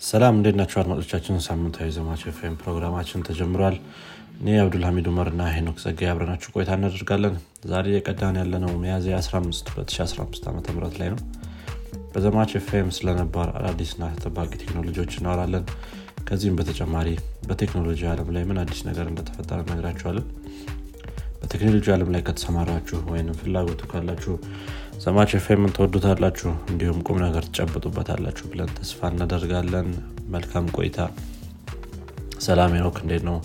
ሰላም እንዴት ናቸው አድማጮቻችን? ሳምንታዊ ዘማች ኤፍኤም ፕሮግራማችን ተጀምሯል። እኔ አብዱልሐሚድ ኡመር እና ሄኖክ ጸጋይ አብረናችሁ ቆይታ እናደርጋለን። ዛሬ የቀዳን ያለነው ሚያዝያ 15 2015 ዓ ም ላይ ነው። በዘማች ኤፍኤም ስለነባር አዳዲስና ተጠባቂ ቴክኖሎጂዎች እናወራለን። ከዚህም በተጨማሪ በቴክኖሎጂ ዓለም ላይ ምን አዲስ ነገር እንደተፈጠረ ነግራችኋለን በቴክኖሎጂ ዓለም ላይ ከተሰማራችሁ ወይም ፍላጎቱ ካላችሁ ዘማች ኤፍኤምን ተወዱታላችሁ እንዲሁም ቁም ነገር ትጨብጡበታላችሁ ብለን ተስፋ እናደርጋለን። መልካም ቆይታ። ሰላም ኖክ እንዴት ነው?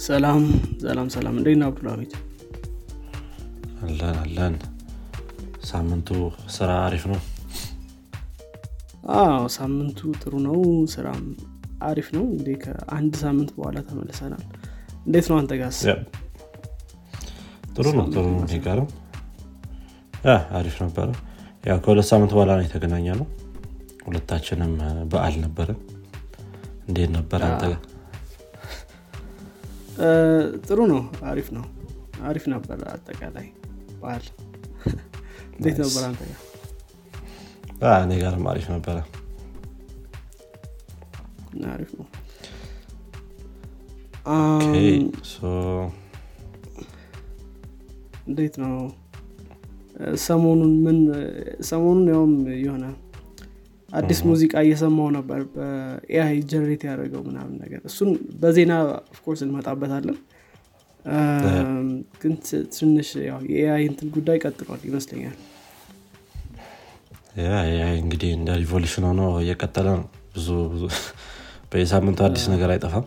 ሰላም ሰላም ሰላም። እንዴት ነው አብዱልሀሚድ አለን አለን። ሳምንቱ ስራ አሪፍ ነው? አዎ ሳምንቱ ጥሩ ነው። ስራም አሪፍ ነው። እንግዲህ ከአንድ ሳምንት በኋላ ተመልሰናል። እንዴት ነው አንተ ጋስ ጥሩ ነው ጥሩ ነው አሪፍ ነበረ። ያው ከሁለት ሳምንት በኋላ ነው የተገናኘ ነው ሁለታችንም በዓል ነበረ። እንዴት ነበር አንተ? ጥሩ ነው። አሪፍ ነው። አሪፍ ነበር አጠቃላይ በዓል። እንዴት ነበር አንተ? እኔ ጋርም አሪፍ ነበረ። አሪፍ ነው። እንዴት ነው ሰሞኑን ምን ሰሞኑን ያውም የሆነ አዲስ ሙዚቃ እየሰማው ነበር በ AI generate ያደረገው ምናምን ነገር። እሱን በዜና of course እንመጣበታለን። ግን ትንሽ የ AI እንትን ጉዳይ ቀጥሏል ይመስለኛል። yeah እንግዲህ እንደ revolution ሆኖ እየቀጠለ ነው። ብዙ ብዙ በየሳምንቱ አዲስ ነገር አይጠፋም።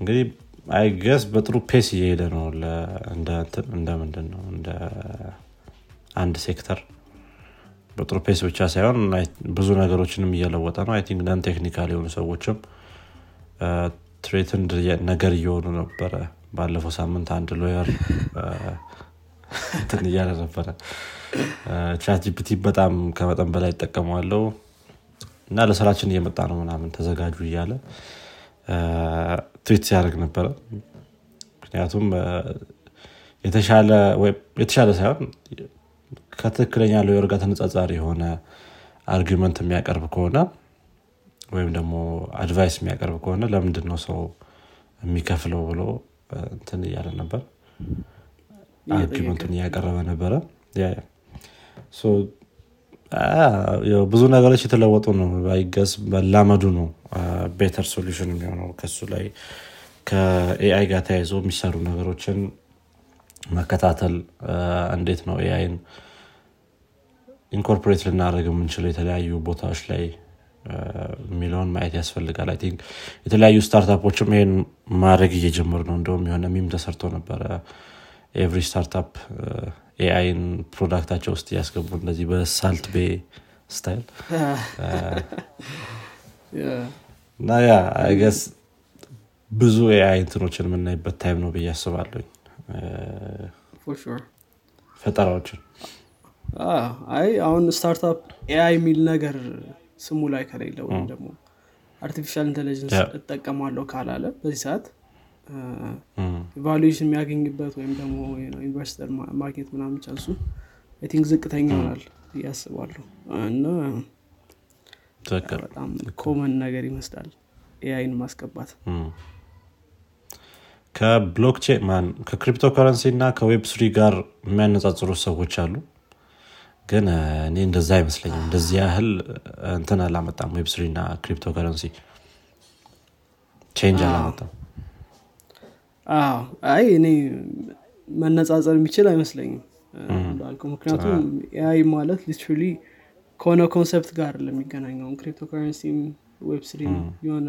እንግዲህ I guess በጥሩ pace እየሄደ ነው ለ- እንደ እንትን- እንደ ምንድን ነው? እንደ አንድ ሴክተር። በጥሩ pace ብቻ ሳይሆን ብዙ ነገሮችንም እየለወጠ ነው። think non-technical የሆኑ ሰዎችም threatened ነገር እየሆኑ ነበረ። ባለፈው ሳምንት አንድ lawyer እንትን እያለ ነበረ። ChatGPT በጣም ከመጠን በላይ ይጠቀመዋለው እና ለስራችን እየመጣ ነው ምናምን ተዘጋጁ እያለ ትዊት ሲያደርግ ነበረ ምክንያቱም የተሻለ ሳይሆን ከትክክለኛ lawyer ጋር ተነጻጻሪ የሆነ argument የሚያቀርብ ከሆነ ወይም ደግሞ advice የሚያቀርብ ከሆነ ለምንድን ነው ሰው የሚከፍለው ብሎ እንትን እያለ ነበር። argument ኡን እያቀረበ ነበረ ብዙ ነገሮች የተለወጡ ነው። I guess መላመዱ ነው። better solution የሚሆነው ከሱ ላይ ከ AI ጋር ተያይዞ የሚሰሩ ነገሮችን መከታተል። እንዴት ነው AI ን incorporate ልናደርግ የምንችለው? የተለያዩ ቦታዎች ላይ የሚለውን ማየት ያስፈልጋል። I think የተለያዩ startup ኦችም ይሄን ማድረግ እየጀመሩ ነው። እንደውም የሆነ meme ተሰርቶ ነበረ። every startup AI ን product ኣቸው ውስጥ እያስገቡ እንደዚህ በ Salt Bae style? እና ያ I guess ብዙ AI እንትኖችን የምናይበት time ነው ብዬ አስባለኝ ፈጠራዎችን። አይ አሁን startup AI የሚል ነገር ስሙ ላይ ከሌለ ወይም ደግሞ artificial intelligence. እጠቀማለሁ ካላለ በዚህ ሰዓት valuation የሚያገኝበት ወይም ደግሞ investor ማግኘት ምናምን chance ኡ I think ዝቅተኛ ይሆናል ብዬ አስባለሁ። እና በጣም common ነገር ይመስላል AI ን ማስገባት። ከ blockchain ማን ከክሪፕቶ ከረንሲ እና ከ Web three ጋር የሚያነጻጽሩ ሰዎች አሉ? ግን እኔ እንደዛ አይመስለኝም። እንደዚህ ያህል እንትን አላመጣም። Web three እና ክሪፕቶ ከረንሲ change አላመጣም አዎ። አይ እኔ መነጻጸር የሚችል አይመስለኝም። እንዳልከው ምክንያቱም AI ማለት literally ከሆነ concept ጋር ለሚገናኘው cryptocurrency ም Web three ም የሆነ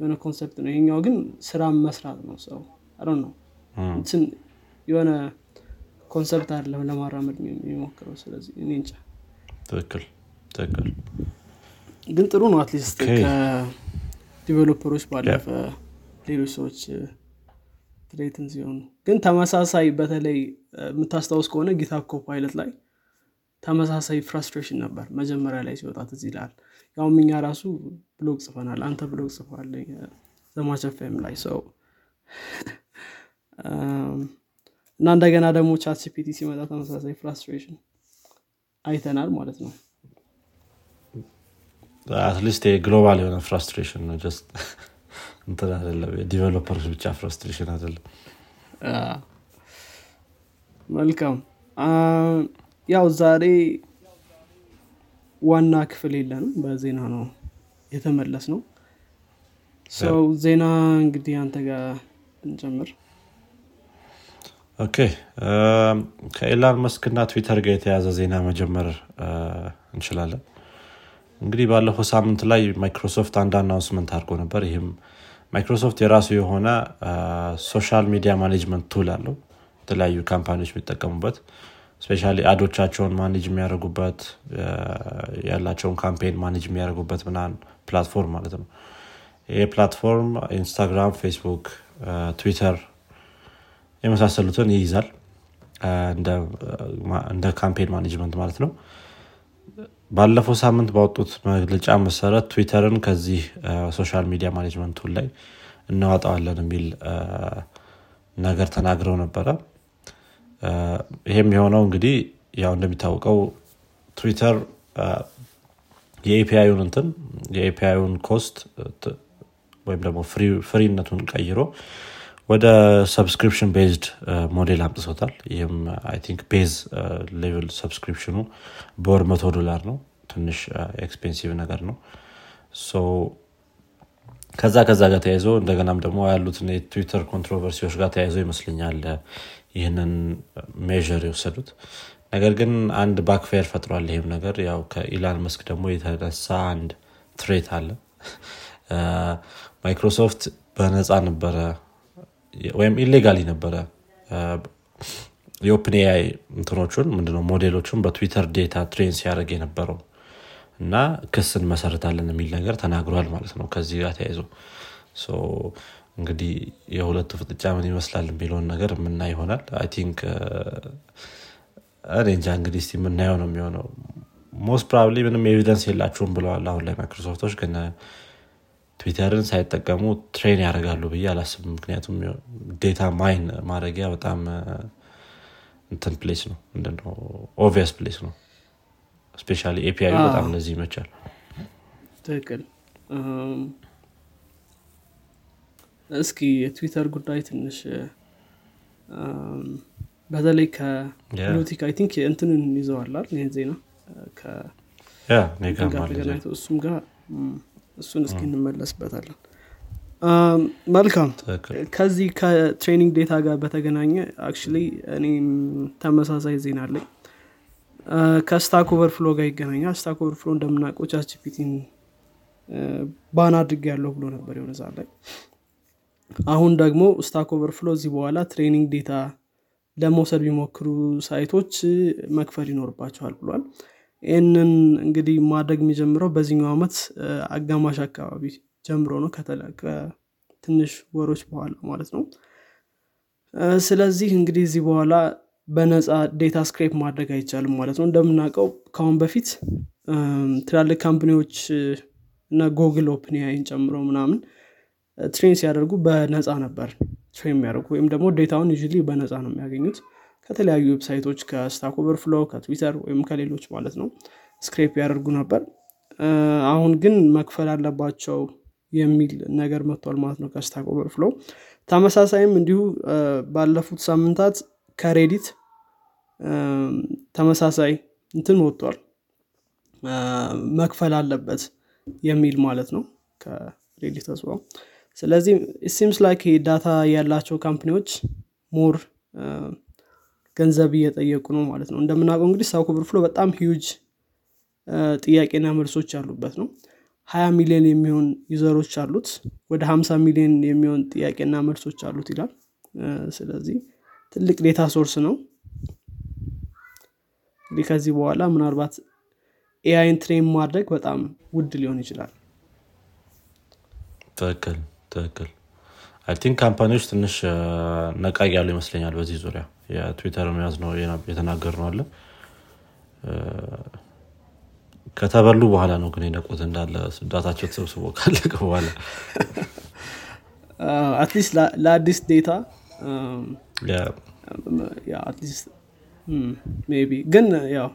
የሆነ concept ነው። ይሄኛው ግን ስራ መስራት ነው። ሰው አረ ነው እንትን የሆነ concept አይደለም ለማራመድ የሚሞክረው። ስለዚህ እኔ እንጃ። ትክክል ትክክል። ግን ጥሩ ነው። at least ከ developer ኦች ባለፈ ሌሎች ሰዎች threaten ሲሆኑ። ግን ተመሳሳይ በተለይ የምታስታውስ ከሆነ GitHub Copilot ላይ ተመሳሳይ frustration ነበር መጀመሪያ ላይ ሲወጣ ትዝ ይልሃል። ያውም እኛ ራሱ ብሎግ ጽፈናል አንተ ብሎግ ጽፏል ዘማቸፌም ላይ ሰው። እና እንደገና ደግሞ ChatGPT ሲመጣ ተመሳሳይ frustration አይተናል ማለት ነው። at least global የሆነ frustration ነው እንትን አይደለም የ developer ኦች ብቻ frustration አይደለም። መልካም። ያው ዛሬ ዋና ክፍል የለንም በዜና ነው የተመለስ ነው ሰው ዜና እንግዲህ አንተ ጋር እንጀምር Okay። ከኤላን መስክና ትዊተር ጋር የተያያዘ ዜና መጀመር እንችላለን። እንግዲህ ባለፈው ሳምንት ላይ ማይክሮሶፍት አንድ announcement አድርጎ ነበር። ይህም ማይክሮሶፍት የራሱ የሆነ social media management tool አለው። የተለያዩ company ዎች የሚጠቀሙበት especially ad ኦቻቸውን manage የሚያደርጉበት ያላቸውን campaign manage የሚያደርጉበት ምናን platform ማለት ነው። ይህ platform Instagram Facebook Twitter የመሳሰሉትን ይይዛል። እንደ campaign management ማለት ነው ባለፈው ሳምንት ባወጡት መግለጫ መሰረት ትዊተርን ከዚህ social media management ኡ ላይ እናወጣዋለን የሚል ነገር ተናግረው ነበረ። ይሄም የሆነው እንግዲህ ያው እንደሚታወቀው ትዊተር የኤፒአዩን እንትን የኤፒአዩን ኮስት ወይም ደግሞ free ነቱን ቀይሮ ወደ subscription based model አምጥሶታል ይህም I think base level subscription ኑ በወር መቶ ዶላር ነው። ትንሽ expensive ነገር ነው። ከዛ ከዛ ጋር ተያይዞ እንደገናም ደግሞ ያሉትን የ Twitter controversy ዎች ጋር ተያይዞ ይመስለኛል ይህንን measure የወሰዱት። ነገር ግን አንድ backfire ፈጥሯል ይህም ነገር። ያው ከኢላን መስክ ደግሞ የተነሳ አንድ threat አለ። ማይክሮሶፍት በነፃ ነበረ ወይም illegally ነበረ። የ OpenAI እንትኖቹን ምንድነው model ኦቹን በ Twitter data train ሲያደርግ የነበረው እና ክስን መሰረታለን የሚል ነገር ተናግሯል ማለት ነው ከዚህ ጋር ተያይዞ። እንግዲህ የሁለቱ ፍጥጫ ምን ይመስላል የሚለውን ነገር የምናየው ይሆናል። I think እኔ እንጃ እንግዲህ ስ የምናየው ነው የሚሆነው። most probably ምንም evidence የላችሁም ብለዋል አሁን ላይ ማይክሮሶፍቶች ግን ትዊተርን ሳይጠቀሙ train ያደርጋሉ ብዬ አላስብም። ምክንያቱም data mine ማድረጊያ በጣም እንትን place ነው። ምንድነው? obvious place ነው። especially API በጣም ለዚህ ይመቻል። ትክክል። እስኪ የትዊተር ጉዳይ ትንሽ በተለይ ከፖለቲካ I think እንትንን ይዘዋላል ይህን ዜና ተገናኝቶ እሱም ጋር እሱን እስኪ እንመለስበታለን። መልካም። ከዚህ ከ training data ጋር በተገናኘ አክ እኔም ተመሳሳይ ዜና አለኝ። ከ Stack Overflow ጋር ይገናኛል። Stack Overflow እንደምናውቀው ChatGPT ን ban አድርግ ያለው ብሎ ነበር የሆነ ላይ። አሁን ደግሞ Stack Overflow እዚህ በኋላ training data ለመውሰድ ቢሞክሩ site ኦች መክፈል ይኖርባቸዋል ብሏል ይህንን እንግዲህ ማድረግ የሚጀምረው በዚህኛው ዓመት አጋማሽ አካባቢ ጀምሮ ነው። ከትንሽ ወሮች በኋላ ማለት ነው። ስለዚህ እንግዲህ እዚህ በኋላ በነፃ data scrape ማድረግ አይቻልም ማለት ነው። እንደምናውቀው ከአሁን በፊት ትላልቅ company ዎች እነ Google OpenAI ን ጨምሮ ምናምን train ሲያደርጉ በነፃ ነበር train የሚያደርጉ ወይም ደግሞ data ውን ዩ በነፃ ነው የሚያገኙት ከተለያዩ website ኦች ከ Stack Overflow ከ Twitter ወይም ከሌሎች ማለት ነው scrape ያደርጉ ነበር። አሁን ግን መክፈል አለባቸው የሚል ነገር መጥቷል ማለት ነው ከ Stack Overflow። ተመሳሳይም እንዲሁ ባለፉት ሳምንታት ከ Reddit ተመሳሳይ እንትን ወጥቷል። መክፈል አለበት የሚል ማለት ነው ከ Reddit ተስዋው ስለዚህ seems like data ያላቸው company ዎች more ገንዘብ እየጠየቁ ነው ማለት ነው። እንደምናውቀው እንግዲህ Stack Overflow በጣም ሂዩጅ ጥያቄና መልሶች ያሉበት ነው። ሀያ ሚሊዮን የሚሆን user ኦች አሉት። ወደ ሀምሳ ሚሊዮን የሚሆን ጥያቄና መልሶች አሉት ይላል። ስለዚህ ትልቅ data source ነው። እንግዲህ ከዚህ በኋላ ምናልባት AI ን train ማድረግ በጣም ውድ ሊሆን ይችላል። ትክክል ትክክል I think company ዎች ትንሽ ነቃ ያሉ ይመስለኛል በዚህ ዙሪያ። የትዊተር መያዝ ነው የተናገር ነው አለ ከተበሉ በኋላ ነው ግን የነቁት እንዳለ data ቸው ተሰብስቦ ካለቀ በኋላ። at least ለአዲስ data ቢ ግን ያው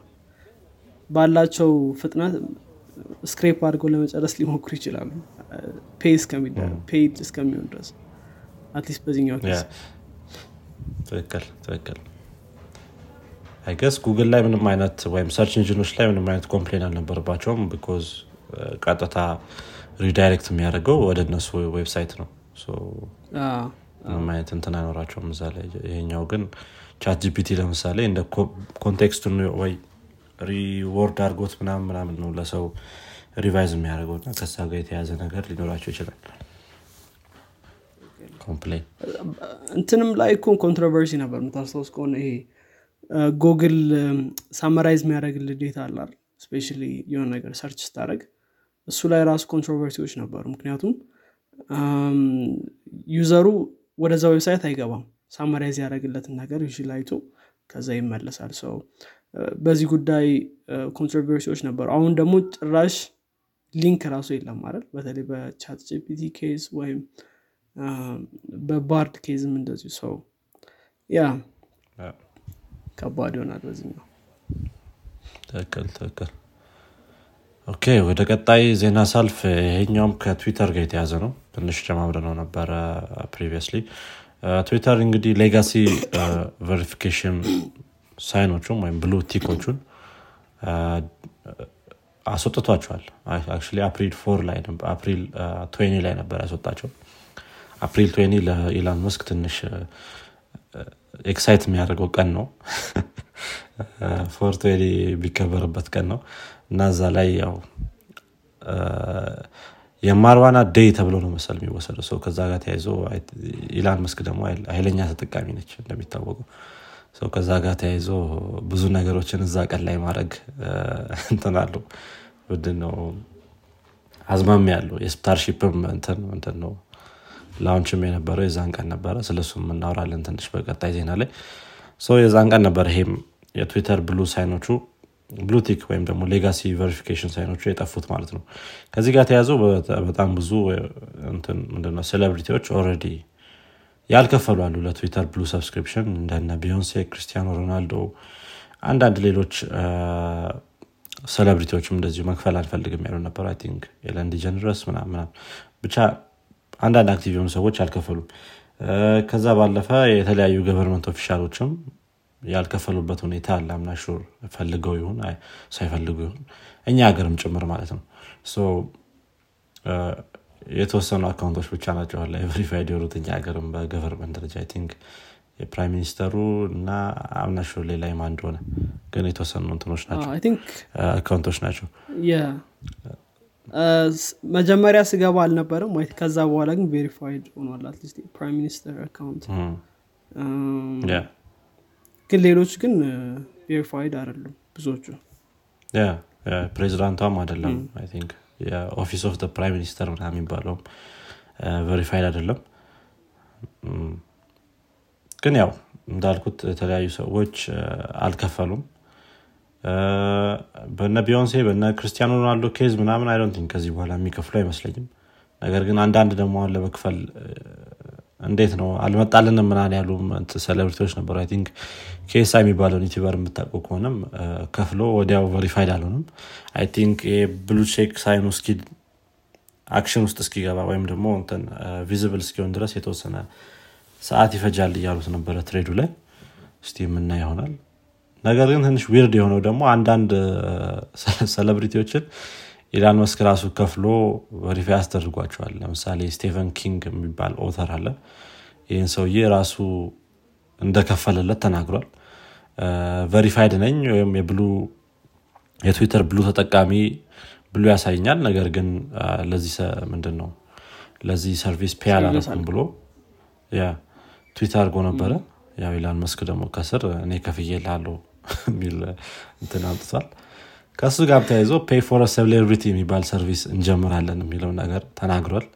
ባላቸው ፍጥነት scrape አድርገው ለመጨረስ ሊሞክሩ ይችላሉ። paid እስከሚሆን ድረስ at least በዚህኛው ትክክል ትክክል. I guess ጉግል ላይ ምንም አይነት ወይም search engine ኦች ላይ ምንም አይነት complain አልነበረባቸውም because ቀጥታ redirect የሚያደርገው ወደ እነሱ website ነው. ምንም አይነት እንትን አይኖራቸውም እዛ ላይ። ይሄኛው ግን ቻት ጂፒቲ ለምሳሌ እንደ context ኡን ወይ reword አድርጎት ምናምን ምናምን ነው ለሰው revise የሚያደርገው እና ከዛ ጋር የተያዘ ነገር ሊኖራቸው ይችላል እንትንም ላይ እኮ controversy ነበር የምታስታውስ ከሆነ ይሄ ጉግል summarize የሚያደርግልህ data አለ አይደል especially የሆነ ነገር search ስታደርግ እሱ ላይ ራሱ controversy ዎች ነበሩ። ምክንያቱም user ኡ ወደዛ website አይገባም። summarize ያደረገለትን ነገር እዩ አይቶ ከዛ ይመለሳል። ሶ በዚህ ጉዳይ controversy ዎች ነበሩ። አሁን ደግሞ ጭራሽ link ራሱ የለም ማለት በተለይ በቻት ጂፒቲ case ወይም በባርድ case ም እንደዚሁ so ያ ከባድ ይሆናል በዚህኛው። ትክክል ትክክል። okay ወደ ቀጣይ ዜና ሳልፍ። ይሄኛውም ከትዊተር ጋር የተያዘ ነው። ትንሽ ጨማምረ ነው ነበረ previously። ትዊተር እንግዲህ legacy verification sign ኦቹን ወይም blue tick ኦቹን አስወጥቷቸዋል። April four ላይ April twenty ላይ ነበር ያስወጣቸው April twenty ለኢላን መስክ ትንሽ excite የሚያደርገው ቀን ነው። four twenty የሚከበርበት ቀን ነው። እና እዛ ላይ ያው የ marijuana day ተብሎ ነው መሰል የሚወሰደው። so ከዛ ጋር ተያይዞ ኢላን መስክ ደግሞ ኃይለኛ ተጠቃሚ ነው እንደሚታወቀው። so ከዛ ጋር ተያይዞ ብዙ ነገሮችን እዛ ቀን ላይ ማድረግ እንትን አለው ነው አዝማሚያ ያለው የስታርሺፕም እንትን ነው launch ም የነበረው የዛን ቀን ነበረ። ስለሱ እናወራለን ትንሽ በቀጣይ ዜና ላይ። የዛን ቀን ነበር ይሄም የትዊተር blue sign ኦቹ blue tick ወይም ደግሞ legacy verification sign ኦቹ የጠፉት ማለት ነው። ከዚህ ጋር ተያይዘው በጣም ብዙ ምንድነው celebrity ዎች already ያልከፈሉ አሉ ለትዊተር ብሉ subscription እንደነ ቢዮንሴ ክርስቲያኖ ሮናልዶ አንዳንድ ሌሎች celebrity ዎችም እንደዚሁ መክፈል አልፈልግም ያሉ ነበር። think ኤለን ዲጀንረስ ምናምን ብቻ አንዳንድ active የሆኑ ሰዎች አልከፈሉም። ከዛ ባለፈ የተለያዩ government official ኦችም ያልከፈሉበት ሁኔታ አለ። I'm not sure ፈልገው ይሁን ሳይፈልጉ ይሁን። እኛ ሀገርም ጭምር ማለት ነው። የተወሰኑ account ኦች ብቻ ናቸው ላይ verified የሆኑት እኛ ሀገርም በ government ደረጃ I think የ prime minister ኡ እና I'm not sure ሌላ ማን እንደሆነ ግን የተወሰኑ እንትኖች ናቸው። account ኦች ናቸው መጀመሪያ ስገባ አልነበረም ወይ? ከዛ በኋላ ግን verified ሆኗል at least prime minister account። ግን ሌሎች ግን verified አይደሉም ብዙዎቹ። ፕሬዚዳንቷም አይደለም I think የ office of prime minister ምናምን የሚባለውም verified አይደለም። ግን ያው እንዳልኩት የተለያዩ ሰዎች አልከፈሉም በነ ቢዮንሴ በነ ክርስቲያኖ ሮናልዶ case ምናምን I don't ከዚህ በኋላ የሚከፍሉ አይመስለኝም። ነገር ግን አንዳንድ ደግሞ አለ ብንከፍል እንዴት ነው አልመጣልንም ምናምን ያሉ celebrity ዎች ነበሩ። I think ኬሳ የሚባለውን YouTuber የምታውቀው ከሆነም ከፍሎ ወዲያው verified አልሆነም I think blue check sign ኡ እስኪ action ውስጥ እስኪገባ ወይም ደግሞ እንትን visible እስኪሆን ድረስ የተወሰነ ሰዓት ይፈጃል እያሉት ነበረ thread ኡ ላይ። እስቲ የምናየው ይሆናል ነገር ግን ትንሽ weird የሆነው ደግሞ አንዳንድ celebrity ዎችን ኢላን መስክ ራሱ ከፍሎ verify አስደርጓቸዋል። ለምሳሌ ስቴቨን ኪንግ የሚባል author አለ። ይህን ሰውዬ ራሱ እንደከፈለለት ተናግሯል። verified ነኝ ወይም የብሉ የትዊተር ብሉ ተጠቃሚ ብሉ ያሳይኛል ነገር ግን ለዚህ ምንድን ነው ለዚህ service pay አላረኩም ብሎ ትዊት አድርጎ ነበረ። ያው ኢላን መስክ ደግሞ ከስር እኔ ከፍዬለታለው የሚል እንትን አምጥቷል። ከእሱ ጋር ተያይዞ pay for celebrity የሚባል service እንጀምራለን የሚለው ነገር ተናግሯል።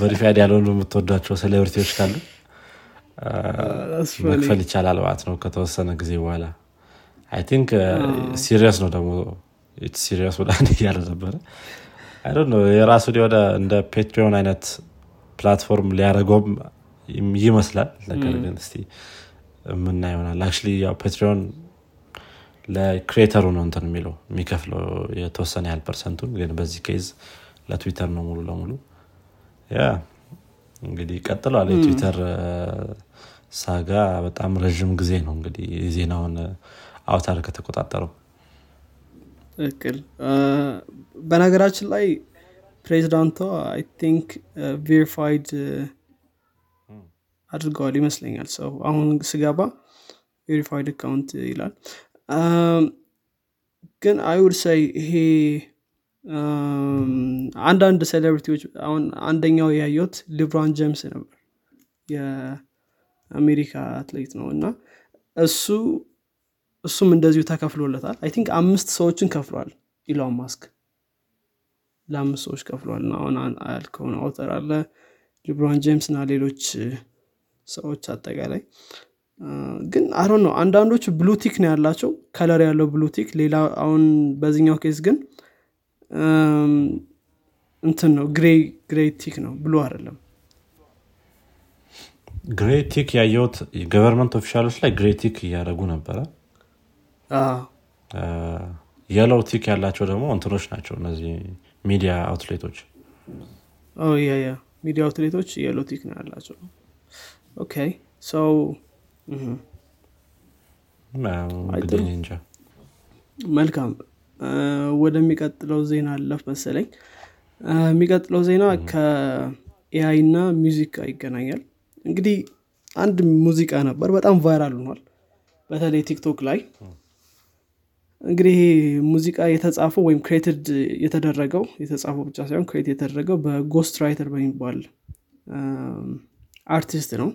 verified ያልሆኑ የምትወዷቸው celebrity ዎች ካሉ መክፈል ይቻላል ማለት ነው ከተወሰነ ጊዜ በኋላ። I think serious ነው ደግሞ serious ወደ እያለ ነበረ። የራሱን የሆነ እንደ ፔትሪዮን አይነት platform ሊያደርገውም ይመስላል። ነገር ግን እስቲ የምናየው ይሆናል። አክ ያው ፔትሪዮን ለ creator ኡ ነው እንትን የሚለው የሚከፍለው የተወሰነ ያህል percent ኡን ግን በዚህ case ለትዊተር ነው ሙሉ ለሙሉ። ያ እንግዲህ ቀጥሏል። የትዊተር saga በጣም ረዥም ጊዜ ነው እንግዲህ የዜናውን አውታር ከተቆጣጠረው። ትክክል። በነገራችን ላይ ፕሬዚዳንቷ I think verified አድርገዋል ይመስለኛል so። አሁን ስገባ verified account ይላል። ግን I would say ይሄ አንዳንድ celebrity ዎች አሁን አንደኛው ያየሁት ሌብሮን ጀምስ ነበር። የአሜሪካ አትሌት ነው እና እሱ እሱም እንደዚሁ ተከፍሎለታል። I think አምስት ሰዎችን ከፍሏል ኢሎን ማስክ። ለአምስት ሰዎች ከፍሏል እና አሁን ያልከውን author አለ ሌብሮን ጄምስ እና ሌሎች ሰዎች አጠቃላይ። ግን አሮ ነው አንዳንዶቹ blue tick ነው ያላቸው color ያለው blue tick ሌላ አሁን በዚህኛው case ግን እንትን ነው gray gray tick ነው blue አይደለም። gray tick ያየሁት government official ኦች ላይ gray tick እያደረጉ ነበረ። yellow tick ያላቸው ደግሞ እንትኖች ናቸው እነዚህ media outlet ኦች። media outlet ኦች yellow tick ነው ያላቸው okay ሰው እንግዲህ እንጃ መልካም. ወደሚቀጥለው ዜና አለፍ መሰለኝ. የሚቀጥለው ዜና ከ AI እና music ጋር ይገናኛል። እንግዲህ አንድ ሙዚቃ ነበር በጣም viral ሆኗል። በተለይ ቲክቶክ ላይ። እንግዲህ ይሄ ሙዚቃ የተጻፈው ወይም created የተደረገው የተጻፈው ብቻ ሳይሆን create የተደረገው በ Ghostwriter በሚባል አርቲስት ነው።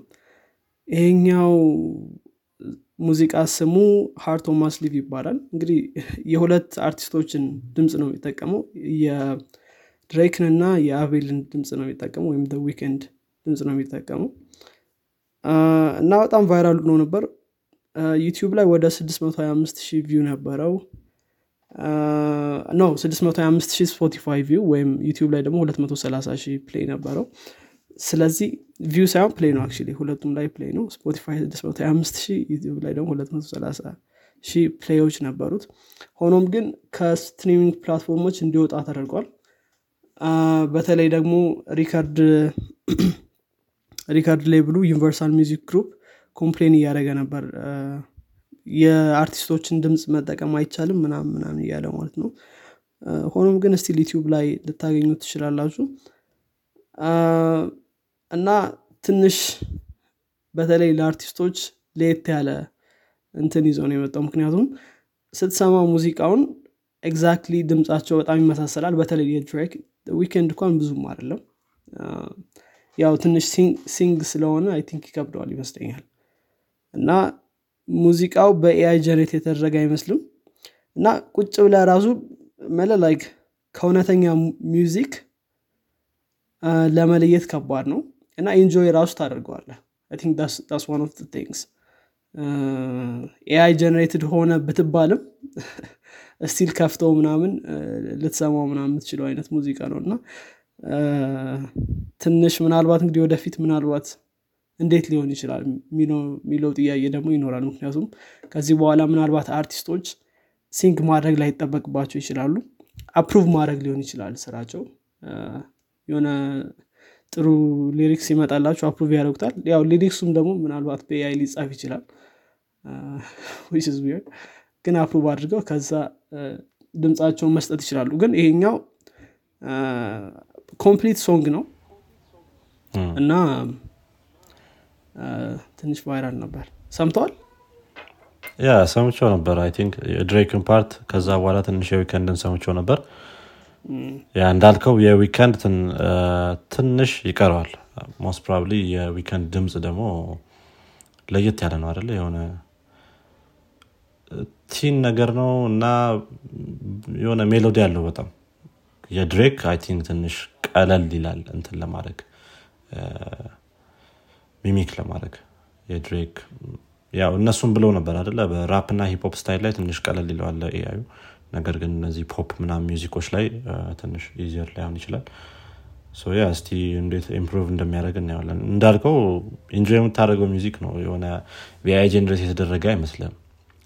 ይሄኛው ሙዚቃ ስሙ Heart on My Sleeve ይባላል። እንግዲህ የሁለት አርቲስቶችን ድምፅ ነው የሚጠቀመው። የድሬክን እና የአቤልን ድምፅ ነው የሚጠቀመው ወይም ዊኬንድ ድምፅ ነው የሚጠቀመው። እና በጣም viral ሆኖ ነበር። ዩቲዩብ ላይ ወደ 625 ሺህ view ነበረው። no 625 ሺህ ስፖቲፋይ view ወይም ዩቲዩብ ላይ ደግሞ 230 ሺህ play ነበረው ስለዚህ view ሳይሆን play ነው actually ሁለቱም ላይ play ነው። ስፖቲፋይ 625 ሺህ ዩቲዩብ ላይ ደግሞ 230 ሺህ play ኦች ነበሩት። ሆኖም ግን ከ streaming platform ኦች እንዲወጣ ተደርጓል። በተለይ ደግሞ record record label ኡ Universal Music Group complain እያደረገ ነበር። የአርቲስቶችን ድምፅ መጠቀም አይቻልም ምናም ምናም እያለ ማለት ነው። ሆኖም ግን still ዩቲዩብ ላይ ልታገኙ ትችላላችሁ እና ትንሽ በተለይ ለአርቲስቶች ለየት ያለ እንትን ይዘው ነው የመጣው። ምክንያቱም ስትሰማ ሙዚቃውን exactly ድምፃቸው በጣም ይመሳሰላል። በተለይ የድሬክ ዊኬንድ እንኳን ብዙም አይደለም። ያው ትንሽ sing ስለሆነ I think ይከብደዋል ይመስለኛል። እና ሙዚቃው በ AI generate የተደረገ አይመስልም። እና ቁጭ ብለ ራሱ መለ like ከእውነተኛ music ለመለየት ከባድ ነው እና enjoy ራሱ ታደርገዋለ ስ one of things AI generated ሆነ ብትባልም still ከፍተው ምናምን ልትሰማው ምናምን የምትችለው አይነት ሙዚቃ ነው። እና ትንሽ ምናልባት እንግዲህ ወደፊት ምናልባት እንዴት ሊሆን ይችላል የሚለው ጥያቄ ደግሞ ይኖራል። ምክንያቱም ከዚህ በኋላ ምናልባት አርቲስቶች sing ማድረግ ላይጠበቅባቸው ይችላሉ። approve ማድረግ ሊሆን ይችላል ስራቸው። የሆነ ጥሩ lyrics ይመጣላቸው approve ያደርጉታል። ያው lyrics ኡም ደግሞ ምናልባት በ AI ሊጻፍ ይችላል። ግን approve አድርገው ከዛ ድምፃቸውን መስጠት ይችላሉ። ግን ይሄኛው complete song ነው። እና ትንሽ viral ነበር። ሰምተዋል? yeah ሰምቸው ነበር። I think የድሬክን part ከዛ በኋላ ትንሽ የዊከንድን ሰምቸው ነበር yeah እንዳልከው የዊከንድ ትንሽ ይቀረዋል። most probably የዊከንድ ድምፅ ደግሞ ለየት ያለ ነው አደለ የሆነ thin ነገር ነው እና የሆነ melody አለው በጣም። የድሬክ I think ትንሽ ቀለል ይላል እንትን ለማድረግ mimic ለማድረግ የድሬክ። ያው እነሱም ብለው ነበር አደለ በራፕ እና hip hop style ላይ ትንሽ ቀለል ይለዋል AI ኡ ነገር ግን እነዚህ pop ምናም music ኦች ላይ ትንሽ easier ላይሆን ይችላል። yeah እስቲ እንዴት improve እንደሚያደርግ እናየዋለን። እንዳልከው enjoy የምታደርገው music ነው። የሆነ AI generate የተደረገ አይመስልም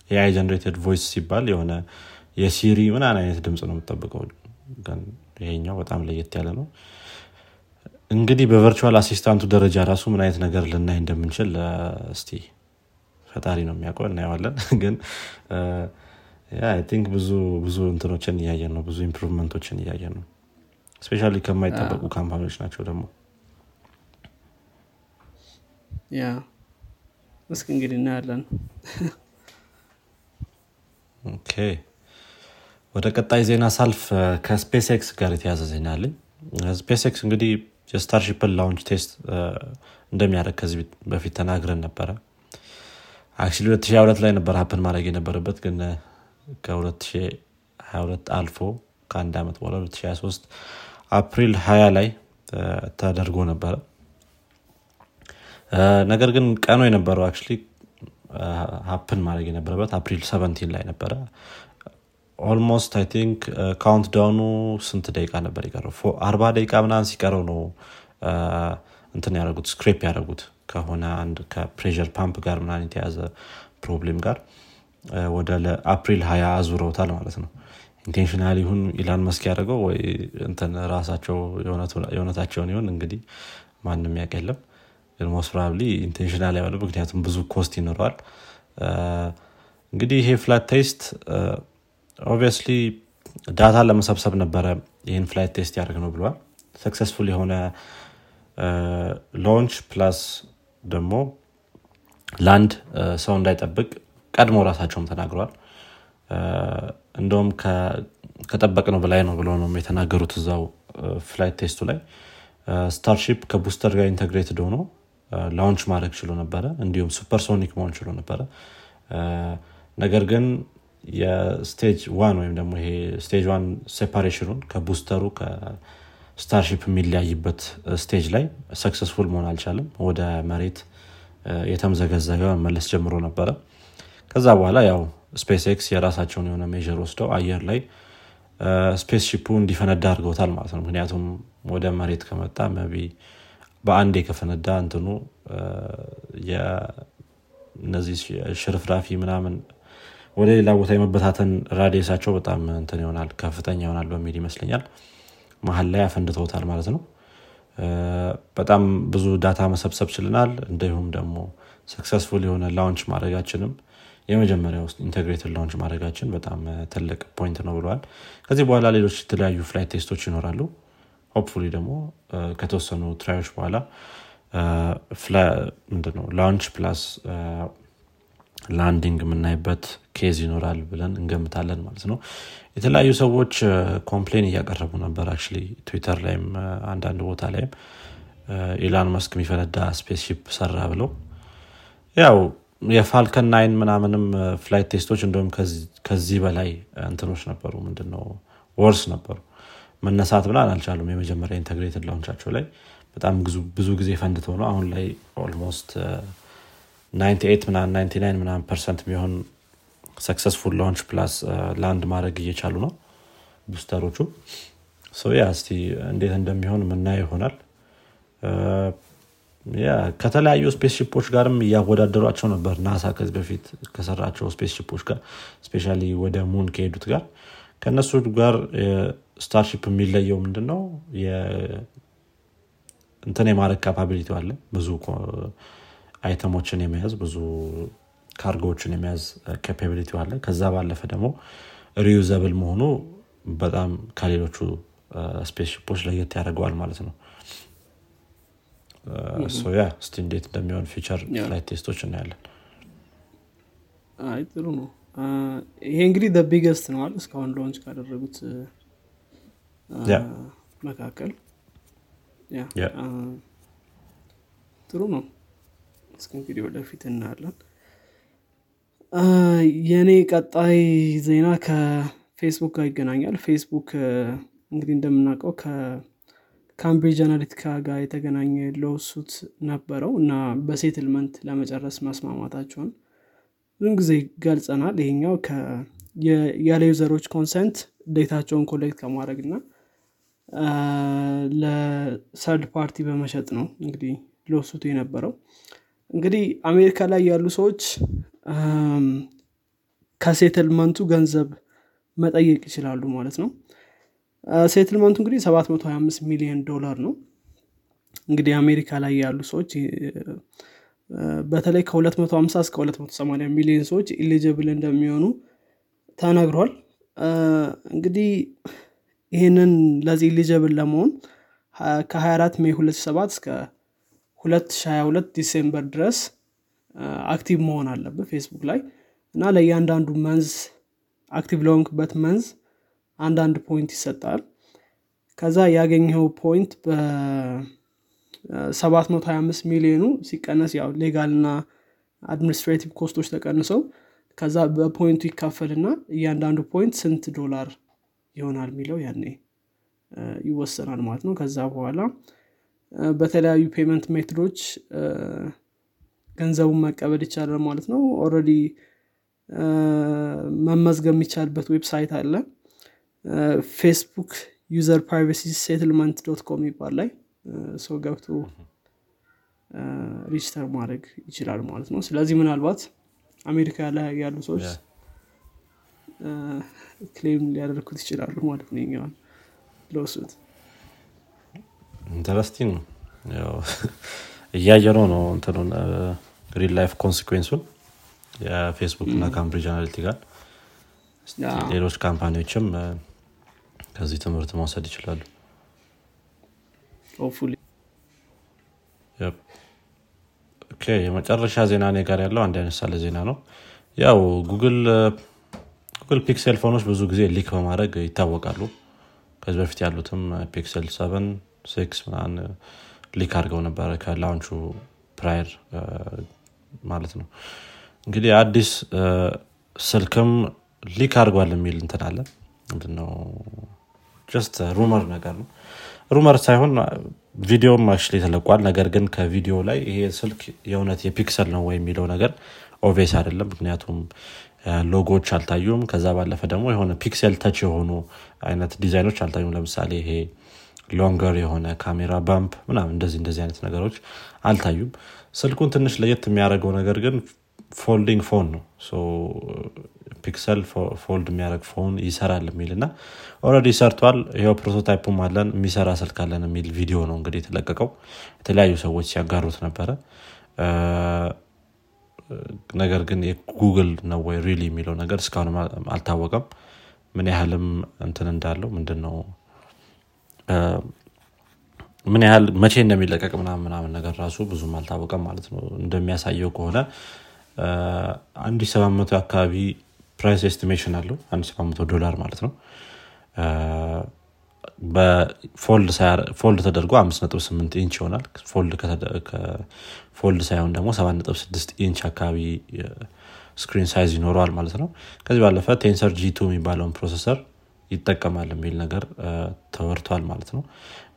AI generated voice ሲባል የሆነ የሲሪ ምናን አይነት ድምፅ ነው የምጠብቀው ይሄኛው በጣም ለየት ያለ ነው። እንግዲህ በ virtual assistant ኡ ደረጃ ራሱ ምን አይነት ነገር ልናይ እንደምንችል እስቲ ፈጣሪ ነው የሚያውቀው። እናየዋለን። ግን think ብዙ ብዙ እንትኖችን እያየን ነው። ብዙ improvement ኦችን እያየን ነው። especially ከማይጠበቁ company ዎች ናቸው ደግሞ። yeah እስኪ እንግዲህ እናያለን። okay ወደ ቀጣይ ዜና ሳልፍ ከስፔስ ኤክስ ጋር የተያዘ ዜና አለኝ። ስፔስ ኤክስ እንግዲህ የስታርሺፕን launch test እንደሚያደርግ ከዚህ በፊት ተናግረን ነበረ። actually 2022 ላይ ነበር happen ማድረግ የነበረበት ግን ከ2022 አልፎ ከአንድ ዓመት በኋላ 2023 አፕሪል 20 ላይ ተደርጎ ነበረ። ነገር ግን ቀኑ የነበረው actually happen ማድረግ የነበረበት አፕሪል 17 ላይ ነበረ። Almost I think countdown ኑ ስንት ደቂቃ ነበር የቀረው? አርባ ደቂቃ ምናምን ሲቀረው ነው እንትን ያደረጉት scrub ያደረጉት ከሆነ አንድ ከ pressure pump ጋር ምናምን የተያዘ problem ጋር ወደ ለአፕሪል ሀያ አዙረውታል ማለት ነው። Intentional ይሁን ኢላን መስክ ያደረገው ወይ እንትን ራሳቸው የእውነታቸውን ይሁን እንግዲህ ማንም ያቅ የለም። ግን most probably intentional አይሆንም ምክንያቱም ብዙ cost ይኖረዋል። እንግዲህ ይሄ flight test obviously data ለመሰብሰብ ነበረ ይህን flight test ያደርግ ነው ብለዋል successful የሆነ launch plus ደግሞ land ሰው እንዳይጠብቅ ቀድሞ ራሳቸውም ተናግረዋል። እንደውም ከጠበቅነው በላይ ነው ብለው ነው የተናገሩት እዛው flight test ኡ ላይ። Starship ከ booster ጋር integrated ሆኖ Launch ማድረግ ችሎ ነበረ። እንዲሁም supersonic መሆን ችሎ ነበረ። ነገር ግን የ stage one ወይም ደግሞ ይሄ ስቴጅ ዋን ሴፓሬሽኑን ከቡስተሩ ከስታርሺፕ የሚለያይበት stage ላይ successful መሆን አልቻለም። ወደ መሬት የተምዘገዘገ መመለስ ጀምሮ ነበረ ከዛ በኋላ ያው SpaceX የራሳቸውን የሆነ measure ወስደው አየር ላይ spaceship ኡ እንዲፈነዳ አድርገውታል ማለት ነው። ምክንያቱም ወደ መሬት ከመጣ maybe በአንዴ ከፈነዳ እንትኑ እነዚህ ሽርፍራፊ ምናምን ወደ ሌላ ቦታ የመበታተን radius ኣቸው በጣም እንትን ይሆናል ከፍተኛ ይሆናል በሚል ይመስለኛል መሀል ላይ አፈንድተውታል ማለት ነው። በጣም ብዙ data መሰብሰብ ችለናል እንዲሁም ደግሞ successful የሆነ launch ማድረጋችንም የመጀመሪያ ውስጥ integrated launch ማድረጋችን በጣም ትልቅ point ነው ብለዋል ከዚህ በኋላ ሌሎች የተለያዩ flight test ኦች ይኖራሉ። Hopefully ደግሞ ከተወሰኑ try ኦች በኋላ ምንድነው? Launch plus landing የምናይበት case ይኖራል ብለን እንገምታለን ማለት ነው። የተለያዩ ሰዎች complain እያቀረቡ ነበር አክ ትዊተር ላይም አንዳንድ ቦታ ላይም። ኢላን መስክ የሚፈነዳ spaceship ሰራ ብለው። ያው የ Falcon 9 ምናምንም ፍላይት ቴስቶች እንደም ከዚህ በላይ እንትኖች ነበሩ። ምንድነው? Worse ነበሩ። መነሳት ምናምን አልቻሉም። የመጀመሪያ integrated launch ኣቸው ላይ በጣም ብዙ ጊዜ ፈንድተው ነው። አሁን ላይ almost 98 ምናምን percent የሚሆን successful launch plus land ማድረግ እየቻሉ ነው booster ኦቹ። ያ እስቲ እንዴት እንደሚሆን ምናየው ይሆናል ከተለያዩ spaceship ኦች ጋርም እያወዳደሯቸው ነበር ናሳ ከዚህ በፊት ከሰራቸው spaceship ኦች ጋር especially ወደ moon ከሄዱት ጋር። ከእነሱ ጋር Starship የሚለየው ምንድነው? እንትን የማድረግ capability አለ። ብዙ item ኦችን የመያዝ ብዙ ካርጎዎችን የመያዝ capability አለ። ከዛ ባለፈ ደግሞ reusable መሆኑ በጣም ከሌሎቹ spaceship ኦች ለየት ያደርገዋል ማለት ነው ያ እስቲ እንዴት እንደሚሆን future flight test ኦች እናያለን አይ ጥሩ ነው ይሄ እንግዲህ biggest ነው እስካሁን launch ካደረጉት መካከል ጥሩ ነው እስከ እንግዲህ ወደፊት እናያለን የእኔ ቀጣይ ዜና ከፌስቡክ ጋር ይገናኛል ፌስቡክ እንግዲህ እንደምናውቀው ከ Cambridge Analytica ጋር የተገናኘ lawsuit ነበረው እና በ settlement ለመጨረስ መስማማታቸውን ብዙን ጊዜ ገልጸናል። ይሄኛው ያለ user ኦች consent data ኣቸውን collect ከማድረግ እና ለ third party በመሸጥ ነው እንግዲህ lawsuit ኡ የነበረው። እንግዲህ አሜሪካ ላይ ያሉ ሰዎች ከ settlement ኡ ገንዘብ መጠየቅ ይችላሉ ማለት ነው settlement ኡ እንግዲህ 725 ሚሊዮን ዶላር ነው። እንግዲህ አሜሪካ ላይ ያሉ ሰዎች በተለይ ከ250 እስከ 280 ሚሊዮን ሰዎች eligible እንደሚሆኑ ተነግሯል እንግዲህ ይህንን ለዚህ eligible ለመሆን ከ24 May 2007 እስከ 2022 December ድረስ active መሆን አለበት ፌስቡክ ላይ። እና ለእያንዳንዱ month active ለሆንክበት month አንዳንድ point ይሰጣል። ከዛ ያገኘው point በ725 ሚሊዮኑ ሲቀነስ ያው legal እና administrative cost ኦች ተቀንሰው ከዛ በ point ኡ ይካፈልና እያንዳንዱ point ስንት ዶላር ይሆናል የሚለው ያኔ ይወሰናል ማለት ነው። ከዛ በኋላ በተለያዩ payment method ኦች ገንዘቡን መቀበል ይቻላል ማለት ነው። Already መመዝገብ የሚቻልበት website አለ Facebook user privacy settlement dot com ይባል ላይ ሰው ገብቶ register ማድረግ ይችላል ማለት ነው። ስለዚህ ምናልባት አሜሪካ ላይ ያሉ ሰዎች claim ሊያደርጉት ይችላሉ ማለት ነው ኛዋን lawsuit Interesting እያየ ነው ነው እንትኑን real life consequence ኡን የፌስቡክ እና Cambridge Analytica ሌሎች company ዎችም ከዚህ ትምህርት መውሰድ ይችላሉ። የመጨረሻ ዜና እኔ ጋር ያለው አንድ አይነት ሳለ ዜና ነው። ያው ጉግል ፒክሴል ፎኖች ብዙ ጊዜ leak በማድረግ ይታወቃሉ። ከዚህ በፊት ያሉትም ፒክሰል seven six ምናን leak አድርገው ነበረ ከ launch ኡ prior ማለት ነው። እንግዲህ አዲስ ስልክም leak አድርጓል የሚል እንትን አለ። ምንድነው just rumor ነገር ነው. rumor ሳይሆን ቪዲዮም actually ተለቋል። ነገር ግን ከቪዲዮ ላይ ይሄ ስልክ የእውነት የፒክሰል ነው ወይ የሚለው ነገር obvious አይደለም። ምክንያቱም ሎጎዎች አልታዩም። ከዛ ባለፈ ደግሞ የሆነ ፒክሴል touch የሆኑ አይነት ዲዛይኖች አልታዩም። ለምሳሌ ይሄ longer የሆነ camera bump ምናምን እንደዚህ እንደዚህ አይነት ነገሮች አልታዩም። ስልኩን ትንሽ ለየት የሚያደርገው ነገር ግን folding phone ነው ፒክሰል fold የሚያደርግ phone ይሰራል የሚል እና already ሰርቷል። ያው prototype ም አለን የሚሰራ ስልክ አለን የሚል ቪዲዮ ነው እንግዲህ የተለቀቀው። የተለያዩ ሰዎች ሲያጋሩት ነበረ። ነገር ግን የጉግል ነው ወይ really የሚለው ነገር እስካሁን አልታወቀም። ምን ያህልም እንትን እንዳለው ምንድን ነው ምን ያህል መቼ እንደሚለቀቅ ምናምን ምናምን ነገር ራሱ ብዙም አልታወቀም ማለት ነው። እንደሚያሳየው ከሆነ አንድ ሰባት መቶ አካባቢ price estimation አለው አንድ ሰባት መቶ ዶላር ማለት ነው። fold ተደርጎ 58 ኢንች ይሆናል። fold ሳይሆን ደግሞ 76 ኢንች አካባቢ screen size ይኖረዋል ማለት ነው። ከዚህ ባለፈ Tensor G2 የሚባለውን processor ይጠቀማል የሚል ነገር ተወርቷል ማለት ነው።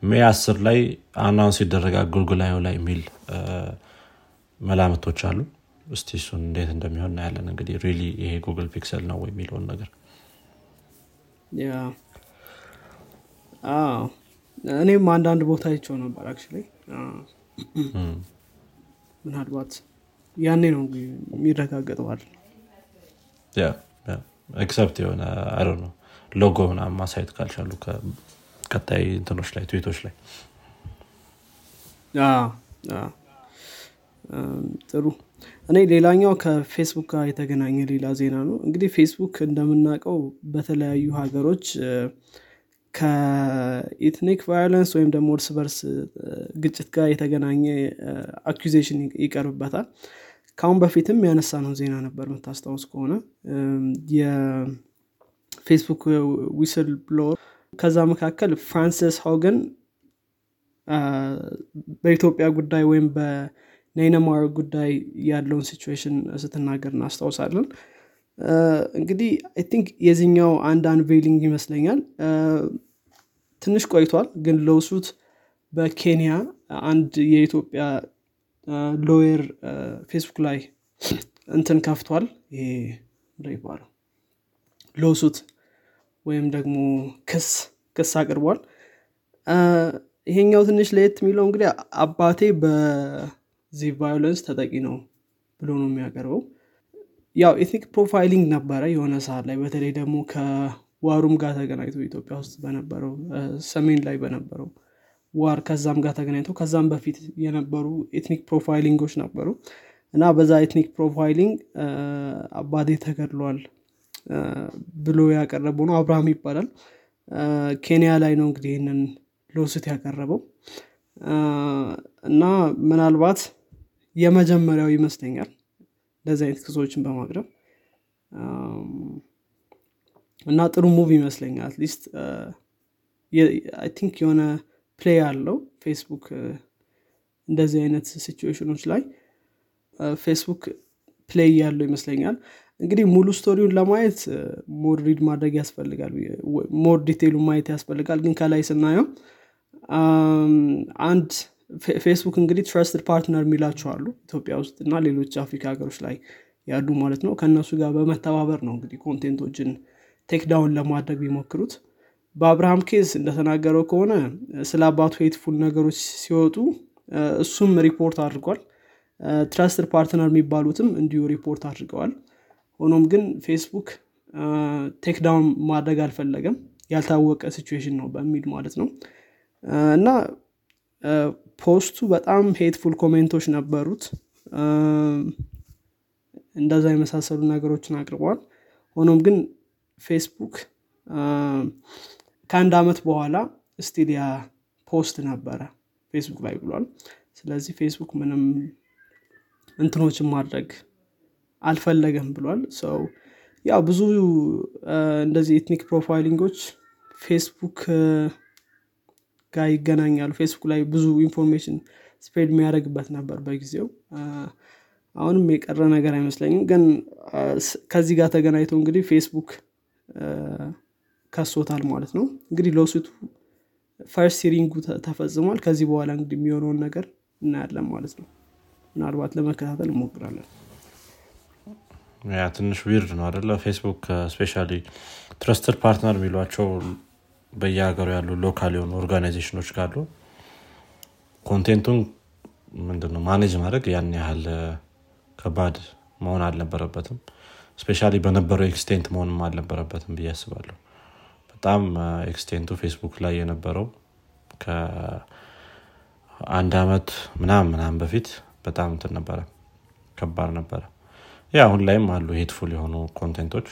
May 10 ላይ announce ይደረጋል Google I/O ላይ የሚል መላምቶች አሉ እስቲ እሱን እንዴት እንደሚሆን እናያለን። እንግዲህ really ይሄ ጉግል ፒክሰል ነው የሚለውን ነገር? እኔም አንዳንድ ቦታ አይቼው ነበር አክ ምናልባት ያኔ ነው የሚረጋገጠዋል except የሆነ አይ ነው ሎጎ ምናምን ማሳየት ካልቻሉ ቀጣይ እንትኖች ላይ ትዊቶች ላይ። ጥሩ እኔ ሌላኛው ከፌስቡክ ጋር የተገናኘ ሌላ ዜና ነው። እንግዲህ ፌስቡክ እንደምናውቀው በተለያዩ ሀገሮች ከ ethnic violence ወይም ደግሞ እርስ በርስ ግጭት ጋር የተገናኘ accusation ይቀርብበታል። ከአሁን በፊትም ያነሳ ነው ዜና ነበር የምታስታውስ ከሆነ። የፌስቡክ whistle blower ከዛ መካከል ፍራንሲስ ሆገን በኢትዮጵያ ጉዳይ ወይም በነ ማይናማር ጉዳይ ያለውን situation ስትናገር እናስታውሳለን። እንግዲህ I think የዚኛው አንድ unveiling ይመስለኛል። ትንሽ ቆይቷል ግን lawsuit በኬንያ አንድ የኢትዮጵያ lawyer ፌስቡክ ላይ እንትን ከፍቷል። ይሄ ይባለው ወይም ደግሞ ክስ ክስ አቅርቧል። ይሄኛው ትንሽ ለየት የሚለው እንግዲህ አባቴ በዚህ violence ተጠቂ ነው ብሎ ነው የሚያቀርበው። ያው ethnic profiling ነበረ የሆነ ሰዓት ላይ በተለይ ደግሞ ከ war ኡም ጋር ተገናኝቶ ኢትዮጵያ ውስጥ በነበረው ሰሜን ላይ በነበረው war ከዛም ጋር ተገናኝቶ ከዛም በፊት የነበሩ ethnic profiling ኦች ነበሩ። እና በዛ ethnic profiling አባቴ ተገድሏል ብሎ ያቀረበው ነው። አብርሃም ይባላል። ኬንያ ላይ ነው እንግዲህ ይህንን lawsuit ያቀረበው። እና ምናልባት የመጀመሪያው ይመስለኛል እንደዚህ አይነት ክሶችን በማቅረብ። እና ጥሩ move ይመስለኛል at least I think የሆነ play አለው ፌስቡክ እንደዚህ አይነት ሲቹዌሽኖች ላይ ፌስቡክ play ያለው ይመስለኛል። እንግዲህ ሙሉ story ውን ለማየት more read ማድረግ ያስፈልጋል more detail ኡ ማየት ያስፈልጋል ግን ከላይ ስናየው። አንድ ፌስቡክ እንግዲህ trusted partner የሚላቸው አሉ። ኢትዮጵያ ውስጥ እና ሌሎች አፍሪካ ሀገሮች ላይ ያሉ ማለት ነው። ከእነሱ ጋር በመተባበር ነው እንግዲህ content ኦችን takedown ለማድረግ ቢሞክሩት በአብርሃም case እንደተናገረው ከሆነ ስለ አባቱ hateful ነገሮች ሲወጡ እሱም ሪፖርት አድርጓል። trusted partner የሚባሉትም እንዲሁ ሪፖርት አድርገዋል። ሆኖም ግን ፌስቡክ takedown ማድረግ አልፈለገም። ያልታወቀ situation ነው በሚል ማለት ነው። እና post ኡ በጣም hateful comment ኦች ነበሩት። እንደዛ የመሳሰሉ ነገሮችን አቅርበዋል ሆኖም ግን ፌስቡክ ከአንድ አመት በኋላ still ያ post ነበረ ፌስቡክ ላይ ብሏል። ስለዚህ ፌስቡክ ምንም እንትኖችን ማድረግ አልፈለገም ብሏል። ሰው ያው ብዙ እንደዚህ ethnic profiling ኦች ፌስቡክ ጋር ይገናኛሉ። ፌስቡክ ላይ ብዙ information spread የሚያደርግበት ነበር በጊዜው። አሁንም የቀረ ነገር አይመስለኝም። ግን ከዚህ ጋር ተገናኝቶ እንግዲህ ፌስቡክ ከሶታል ማለት ነው። እንግዲህ lawsuit ኡ first hearing ኡ ተፈጽሟል። ከዚህ በኋላ እንግዲህ የሚሆነውን ነገር እናያለን ማለት ነው። ምናልባት ለመከታተል እንሞክራለን። ያ ትንሽ weird ነው አደለ ፌስቡክ special trusted partner የሚሏቸው በየሀገሩ ያሉ local የሆኑ organization ኦች ካሉ content ኡን ምንድነው manage ማድረግ ያን ያህል ከባድ መሆን አልነበረበትም። ስፔሻ በነበረው extent መሆንም አልነበረበትም ብዬ አስባለሁ። በጣም extent ኡ ፌስቡክ ላይ የነበረው ከአንድ አመት ምናም ምናም በፊት በጣም እንትን ነበረ ከባድ ነበረ። Yeah አሁን ላይም አሉ hateful የሆኑ content ኦች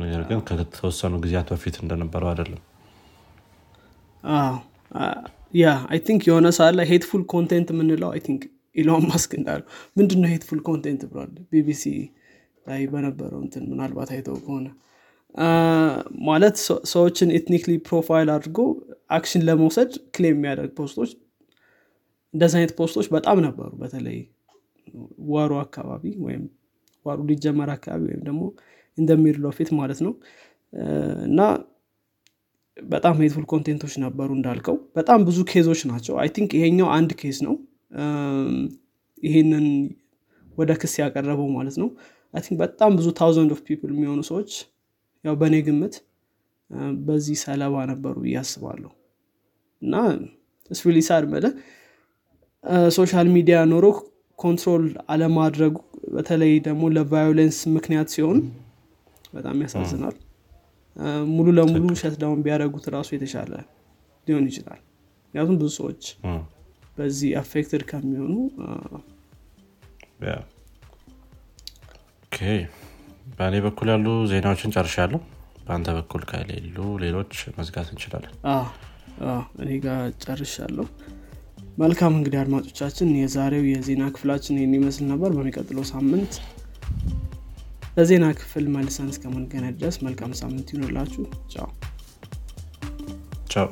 ነገር ግን ከተወሰኑ ጊዜያት በፊት እንደነበረው አይደለም። Yeah I think የሆነ ሰዓት ላይ hateful content የምንለው I think ኢሎን ማስክ እንዳለው ምንድነው hateful content ብሏል? ቢቢሲ ላይ በነበረው እንትን ምናልባት አይተው ከሆነ። ማለት ሰዎችን ethnically profile አድርጎ action ለመውሰድ claim የሚያደርግ post ኦች እንደዚህ አይነት post ኦች በጣም ነበሩ። በተለይ war ኡ አካባቢ ወይም war ኡ ሊጀመር አካባቢ ወይም ደግሞ እንደሚድሎ ፊት ማለት ነው። እና በጣም hateful content ኦች ነበሩ እንዳልከው። በጣም ብዙ case ኦች ናቸው። I think ይሄኛው አንድ case ነው። ይሄንን ወደ ክስ ያቀረበው ማለት ነው። I think በጣም ብዙ thousand of people የሚሆኑ ሰዎች ያው በእኔ ግምት በዚህ ሰለባ ነበሩ ብዬ አስባለሁ። እና ስሪሊ መለ social media ኖሮ control አለማድረጉ በተለይ ደግሞ ለ violence ምክንያት ሲሆን በጣም ያሳዝናል። ሙሉ ለሙሉ shutdown ቢያደረጉት ራሱ የተሻለ ሊሆን ይችላል። ምክንያቱም ብዙ ሰዎች በዚህ አፌክትድ ከሚሆኑ በእኔ በኩል ያሉ ዜናዎችን ጨርሻለሁ። በአንተ በኩል ከሌሉ ሌሎች መዝጋት እንችላለን። እኔ ጋር ጨርሻለሁ። መልካም እንግዲህ አድማጮቻችን የዛሬው የዜና ክፍላችን ይህን ይመስል ነበር። በሚቀጥለው ሳምንት በዜና ክፍል መልሰን እስከምንገናኝ ድረስ መልካም ሳምንት ይሆንላችሁ ቻው። ቻው